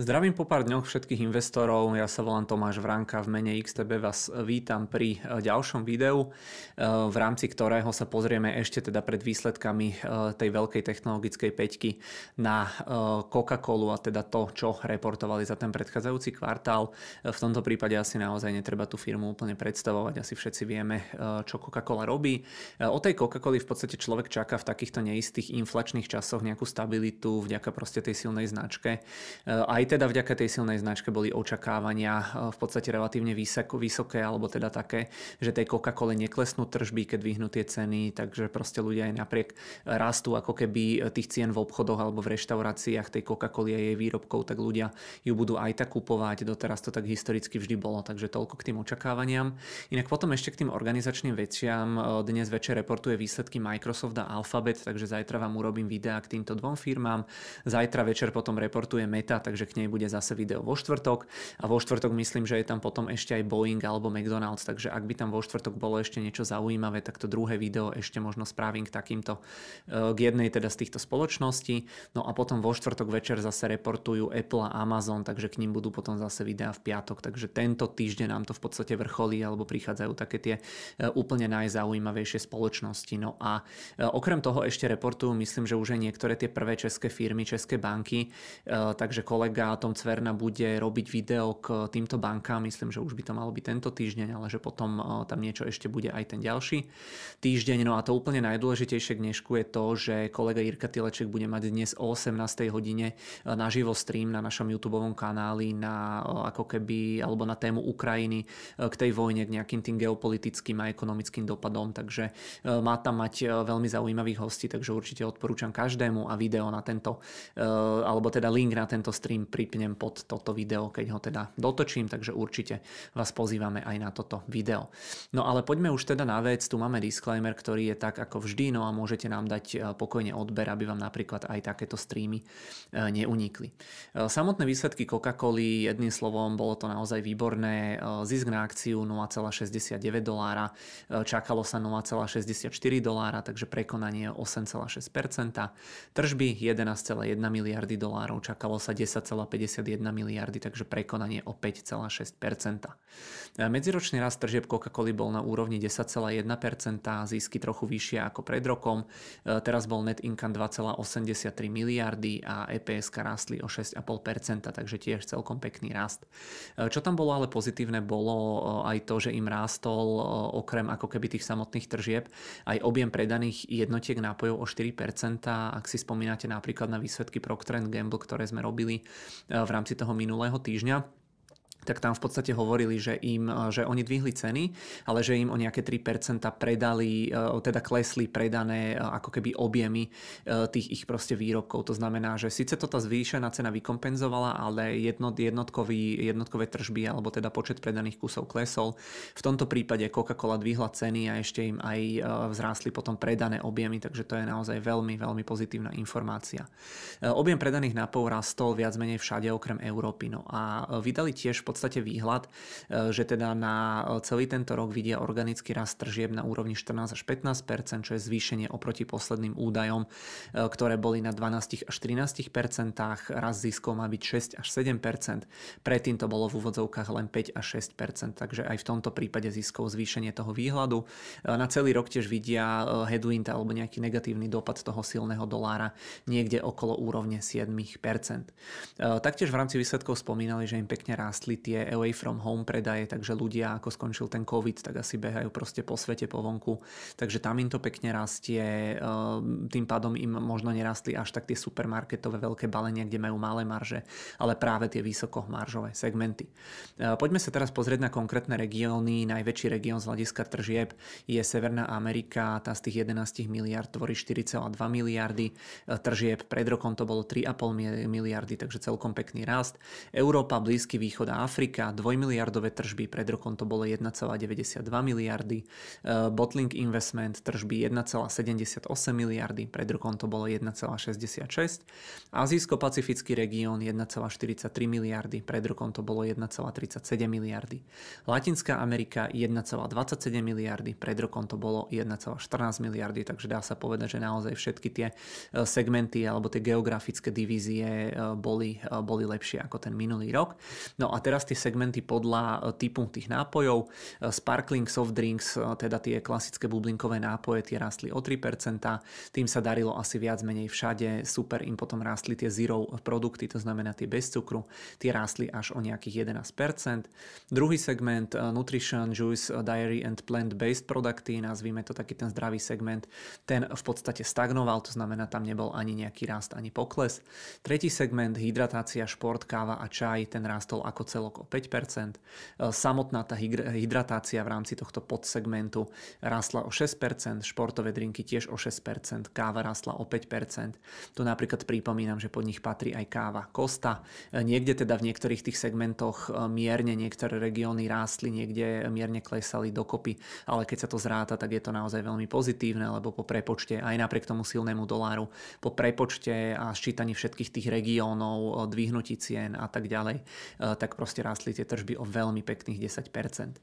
Zdravím po pár dňoch všetkých investorov, ja sa volám Tomáš Vranka, v mene XTB vás vítam pri e, ďalšom videu, e, v rámci ktorého sa pozrieme ešte teda pred výsledkami e, tej veľkej technologickej peťky na Coca-Colu a teda to, čo reportovali za ten predchádzajúci kvartál. V tomto prípade asi naozaj netreba tú firmu úplne predstavovať, asi všetci vieme, čo Coca-Cola robí. O tej Coca-Coli v podstate človek čaká v takýchto neistých inflačných časoch nejakú stabilitu vďaka proste tej silnej značke. Aj teda vďaka tej silnej značke boli očakávania eh, v podstate relatívne vysoko, vysoké, alebo teda také, že tej Coca-Cole neklesnú tržby, keď vyhnú tie ceny, takže proste ľudia aj napriek rastu ako keby eh, tých cien v obchodoch alebo v reštauráciách tej Coca-Coly a jej výrobkov, tak ľudia ju budú aj tak kupovať. Doteraz to tak historicky vždy bolo, takže toľko k tým očakávaniam. Inak potom ešte k tým organizačným veciam. Eh, dnes večer reportuje výsledky Microsoft a Alphabet, takže zajtra vám urobím videa k týmto dvom firmám. Zajtra večer potom reportuje Meta, takže k nej bude zase video vo štvrtok a vo štvrtok myslím, že je tam potom ešte aj Boeing alebo McDonald's, takže ak by tam vo štvrtok bolo ešte niečo zaujímavé, tak to druhé video ešte možno spravím k takýmto, e, k jednej teda z týchto spoločností. No a potom vo štvrtok večer zase reportujú Apple a Amazon, takže k ním budú potom zase videá v piatok, takže tento týždeň nám to v podstate vrcholí alebo prichádzajú také tie e, úplne najzaujímavejšie spoločnosti. No a e, okrem toho ešte reportujú, myslím, že už aj niektoré tie prvé české firmy, české banky, takže kolega Tom Cverna bude robiť video k týmto bankám. Myslím, že už by to malo byť tento týždeň, ale že potom e, tam niečo ešte bude aj ten ďalší týždeň. No a to úplne najdôležitejšie k dnešku je to, že kolega Jirka Tileček bude mať dnes o 18. hodine e, naživo stream na našom YouTube kanáli na e, ako keby, alebo na tému Ukrajiny k tej vojne, k nejakým tým geopolitickým a ekonomickým dopadom. Takže má tam mať veľmi zaujímavých hostí, takže určite odporúčam každému a video na tento, alebo teda link na tento stream pripnem pod toto video, keď ho teda dotočím, takže určite vás pozývame aj na toto video. No ale poďme už teda na vec, tu máme disclaimer, ktorý je tak ako vždy, no a môžete nám dať e, pokojne odber, aby vám napríklad aj takéto streamy e, neunikli. E, samotné výsledky Coca-Coly, jedným slovom, bolo to naozaj výborné, zisk na akciu 0,69 dolára, čakalo sa 0,64 dolára, takže prekonanie 8,6%, tržby 11,1 miliardy dolárov, čakalo sa 10,5 51 miliardy, takže prekonanie o 5,6%. Medziročný rast tržieb Coca-Coly bol na úrovni 10,1%, zisky trochu vyššie ako pred rokom, teraz bol net income 2,83 miliardy a EPS rastli o 6,5%, takže tiež celkom pekný rast. Čo tam bolo ale pozitívne, bolo aj to, že im rástol okrem ako keby tých samotných tržieb aj objem predaných jednotiek nápojov o 4%. Ak si spomínate napríklad na výsledky Procter Gamble, ktoré sme robili v rámci toho minulého týždňa tak tam v podstate hovorili, že im, že oni dvihli ceny, ale že im o nejaké 3% predali, e, teda klesli predané e, ako keby objemy e, tých ich proste výrobkov. To znamená, že síce to tá zvýšená cena vykompenzovala, ale jednot, jednotkový, jednotkové tržby alebo teda počet predaných kusov klesol. V tomto prípade Coca-Cola dvihla ceny a ešte im aj vzrástli potom predané objemy, takže to je naozaj veľmi, veľmi pozitívna informácia. Objem predaných nápov rastol viac menej všade okrem Európy. No a vydali tiež podstate výhľad, e, že teda na celý tento rok vidia organický rast tržieb na úrovni 14 až 15 čo je zvýšenie oproti posledným údajom, e, ktoré boli na 12 až 13% rast ziskov má byť 6 až 7% Predtým to bolo v úvodzovkách len 5 až 6% takže aj v tomto prípade ziskov zvýšenie toho výhľadu. E, na celý rok tiež vidia headwind alebo nejaký negatívny dopad toho silného dolára niekde okolo úrovne 7% Taktiež v rámci výsledkov spomínali, že im pekne rástli tie away from home predaje, takže ľudia ako skončil ten COVID, tak asi behajú proste po svete, po vonku, takže tam im to pekne rastie, ehm, tým pádom im možno nerastli až tak tie supermarketové veľké balenia, kde majú malé marže, ale práve tie vysokomaržové segmenty. Ehm, poďme sa teraz pozrieť na konkrétne regióny. Najväčší región z hľadiska tržieb je Severná Amerika, tá z tých 11 miliard tvorí 4,2 miliardy ehm, tržieb. Pred rokom to bolo 3,5 miliardy, takže celkom pekný rast. Európa, Blízky východ a Afrika, dvojmiliardové tržby, pred rokom to bolo 1,92 miliardy. Bottling Investment, tržby 1,78 miliardy, pred rokom to bolo 1,66. Azijsko-pacifický región 1,43 miliardy, pred rokom to bolo 1,37 miliardy. Latinská Amerika 1,27 miliardy, pred rokom to bolo 1,14 miliardy, takže dá sa povedať, že naozaj všetky tie segmenty alebo tie geografické divízie boli, boli lepšie ako ten minulý rok. No a teraz tie segmenty podľa typu tých nápojov. Sparkling soft drinks, teda tie klasické bublinkové nápoje, tie rastli o 3%. Tým sa darilo asi viac menej všade. Super im potom rástli tie zero produkty, to znamená tie bez cukru. Tie rástli až o nejakých 11%. Druhý segment Nutrition, Juice, Dairy and Plant-Based produkty, nazvíme to taký ten zdravý segment, ten v podstate stagnoval, to znamená tam nebol ani nejaký rast, ani pokles. Tretí segment, hydratácia, šport, káva a čaj, ten rástol ako celok o 5%. Samotná tá hydratácia v rámci tohto podsegmentu rástla o 6%, športové drinky tiež o 6%, káva rástla o 5%. Tu napríklad pripomínam, že pod nich patrí aj káva Costa. Niekde teda v niektorých tých segmentoch mierne niektoré regióny rástli, niekde mierne klesali dokopy, ale keď sa to zráta, tak je to naozaj veľmi pozitívne, lebo po prepočte aj napriek tomu silnému doláru, po prepočte a ščítaní všetkých tých regiónov, dvihnutí cien a tak ďalej, tak proste rástli tie tržby o veľmi pekných 10%.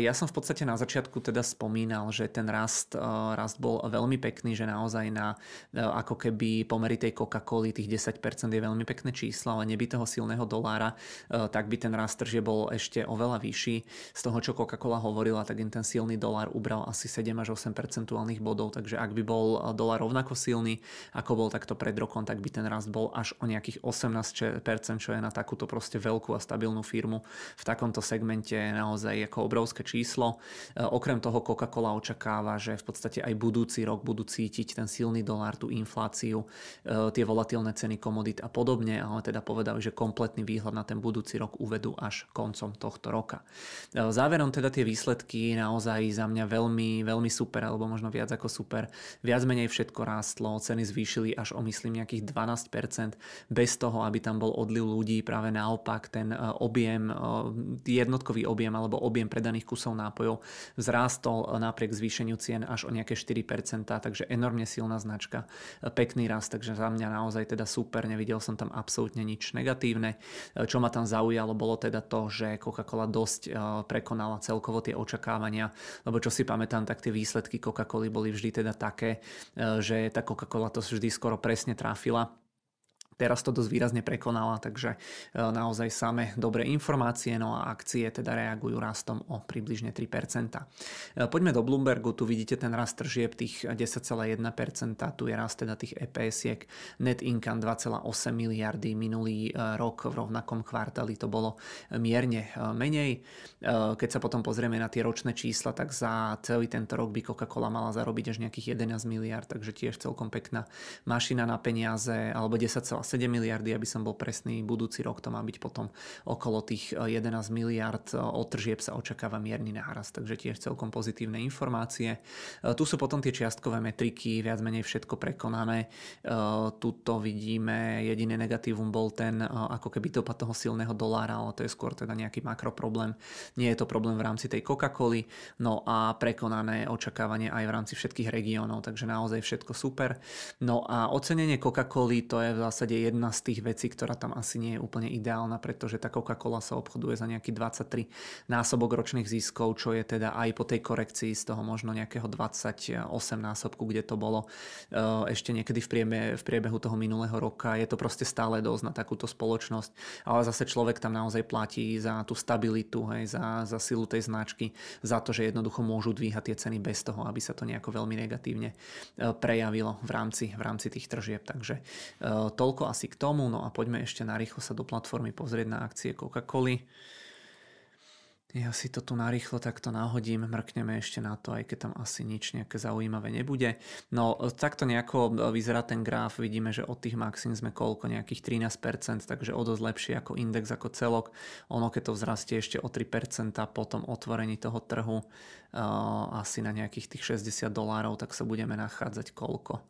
Ja som v podstate na začiatku teda spomínal, že ten rast, rast bol veľmi pekný, že naozaj na ako keby pomery tej Coca-Coly tých 10% je veľmi pekné číslo, ale neby toho silného dolára, tak by ten rast tržie bol ešte oveľa vyšší. Z toho, čo Coca-Cola hovorila, tak im ten silný dolár ubral asi 7 až 8 percentuálnych bodov, takže ak by bol dolár rovnako silný, ako bol takto pred rokom, tak by ten rast bol až o nejakých 18%, čo je na takúto proste veľkú a stabilnú firmu v takomto segmente naozaj ako obrovské číslo. E, okrem toho Coca-Cola očakáva, že v podstate aj budúci rok budú cítiť ten silný dolár, tú infláciu, e, tie volatilné ceny komodít a podobne, ale teda povedali, že kompletný výhľad na ten budúci rok uvedú až koncom tohto roka. E, záverom teda tie výsledky naozaj za mňa veľmi, veľmi super, alebo možno viac ako super. Viac menej všetko rástlo, ceny zvýšili až o myslím nejakých 12%, bez toho, aby tam bol odliv ľudí, práve naopak ten objem, jednotkový objem alebo objem predaných kusov nápojov vzrástol napriek zvýšeniu cien až o nejaké 4%, takže enormne silná značka, pekný rast, takže za mňa naozaj teda super, nevidel som tam absolútne nič negatívne. Čo ma tam zaujalo bolo teda to, že Coca-Cola dosť prekonala celkovo tie očakávania, lebo čo si pamätám, tak tie výsledky Coca-Coly boli vždy teda také, že tá Coca-Cola to vždy skoro presne trafila Teraz to dosť výrazne prekonala, takže e, naozaj samé dobré informácie, no a akcie teda reagujú rastom o približne 3%. E, poďme do Bloombergu, tu vidíte ten rast tržieb tých 10,1%, tu je rast teda tých EPS-iek, net income 2,8 miliardy, minulý e, rok v rovnakom kvartáli to bolo mierne menej. Keď sa potom pozrieme na tie ročné čísla, tak za celý tento rok by Coca-Cola mala zarobiť až nejakých 11 miliard, takže tiež celkom pekná mašina na peniaze, alebo 10, 7 miliardy, aby som bol presný, budúci rok to má byť potom okolo tých 11 eh, miliard, eh, od tržieb sa očakáva mierny nárast, takže tiež celkom pozitívne informácie. Eh, tu sú potom tie čiastkové metriky, viac menej všetko prekonané. Tuto vidíme, jediný negatívum bol ten ako keby dopad toho silného dolára, ale to je skôr teda nejaký makroproblém. Nie je to problém v rámci tej Coca-Coly, no a prekonané očakávanie aj v rámci všetkých regiónov, takže naozaj všetko super. No a ocenenie Coca-Coly to je v zásade jedna z tých vecí, ktorá tam asi nie je úplne ideálna, pretože tá Coca-Cola sa obchoduje za nejaký 23 násobok ročných ziskov, čo je teda aj po tej korekcii z toho možno nejakého 28 násobku, kde to bolo eh, ešte niekedy v priebehu, v priebehu toho minulého roka. Je to proste stále dosť na takúto spoločnosť, ale zase človek tam naozaj platí za tú stabilitu, hej, za, za silu tej značky, za to, že jednoducho môžu dvíhať tie ceny bez toho, aby sa to nejako veľmi negatívne eh, prejavilo v rámci, v rámci tých tržieb. Takže eh, asi k tomu, no a poďme ešte narýchlo sa do platformy pozrieť na akcie Coca-Coly. Ja si to tu narýchlo takto nahodím, mrkneme ešte na to, aj keď tam asi nič nejaké zaujímavé nebude. No takto nejako vyzerá ten graf, vidíme, že od tých maxim sme koľko, nejakých 13%, takže o dosť lepšie ako index, ako celok. Ono keď to vzrastie ešte o 3% po tom otvorení toho trhu, uh, asi na nejakých tých 60 dolárov, tak sa budeme nachádzať koľko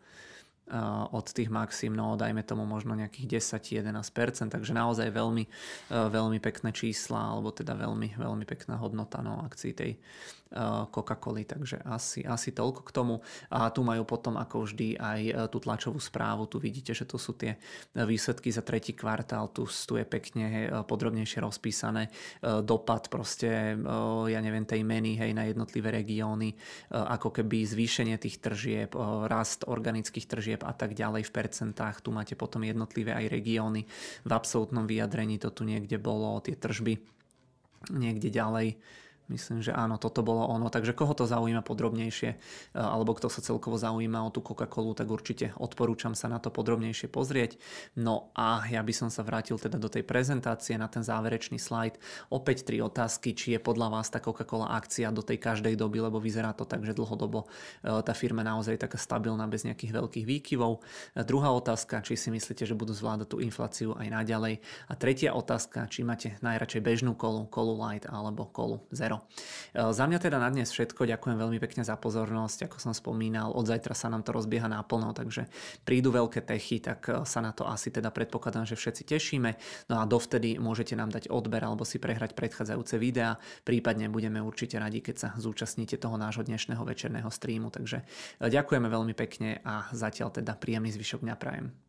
od tých maxim, no dajme tomu možno nejakých 10-11%, takže naozaj veľmi, veľmi pekné čísla, alebo teda veľmi, veľmi pekná hodnota no, akcií tej Coca-Coly, takže asi, asi toľko k tomu. A tu majú potom ako vždy aj tú tlačovú správu, tu vidíte, že to sú tie výsledky za tretí kvartál, tu, tu je pekne podrobnejšie rozpísané dopad proste, ja neviem, tej meny hej, na jednotlivé regióny, ako keby zvýšenie tých tržieb, rast organických tržieb a tak ďalej v percentách. Tu máte potom jednotlivé aj regióny. V absolútnom vyjadrení to tu niekde bolo, tie tržby niekde ďalej Myslím, že áno, toto bolo ono. Takže koho to zaujíma podrobnejšie, e, alebo kto sa celkovo zaujíma o tú Coca-Colu, tak určite odporúčam sa na to podrobnejšie pozrieť. No a ja by som sa vrátil teda do tej prezentácie na ten záverečný slajd. Opäť tri otázky, či je podľa vás tá Coca-Cola akcia do tej každej doby, lebo vyzerá to tak, že dlhodobo e, tá firma naozaj je taká stabilná bez nejakých veľkých výkyvov. A druhá otázka, či si myslíte, že budú zvládať tú infláciu aj naďalej. A tretia otázka, či máte najradšej bežnú kolu, kolu light alebo kolu zero. E, za mňa teda na dnes všetko. Ďakujem veľmi pekne za pozornosť. Ako som spomínal, od zajtra sa nám to rozbieha náplno, takže prídu veľké techy, tak e, sa na to asi teda predpokladám, že všetci tešíme. No a dovtedy môžete nám dať odber alebo si prehrať predchádzajúce videá. Prípadne budeme určite radi, keď sa zúčastníte toho nášho dnešného večerného streamu. Takže e, ďakujeme veľmi pekne a zatiaľ teda príjemný zvyšok dňa prajem.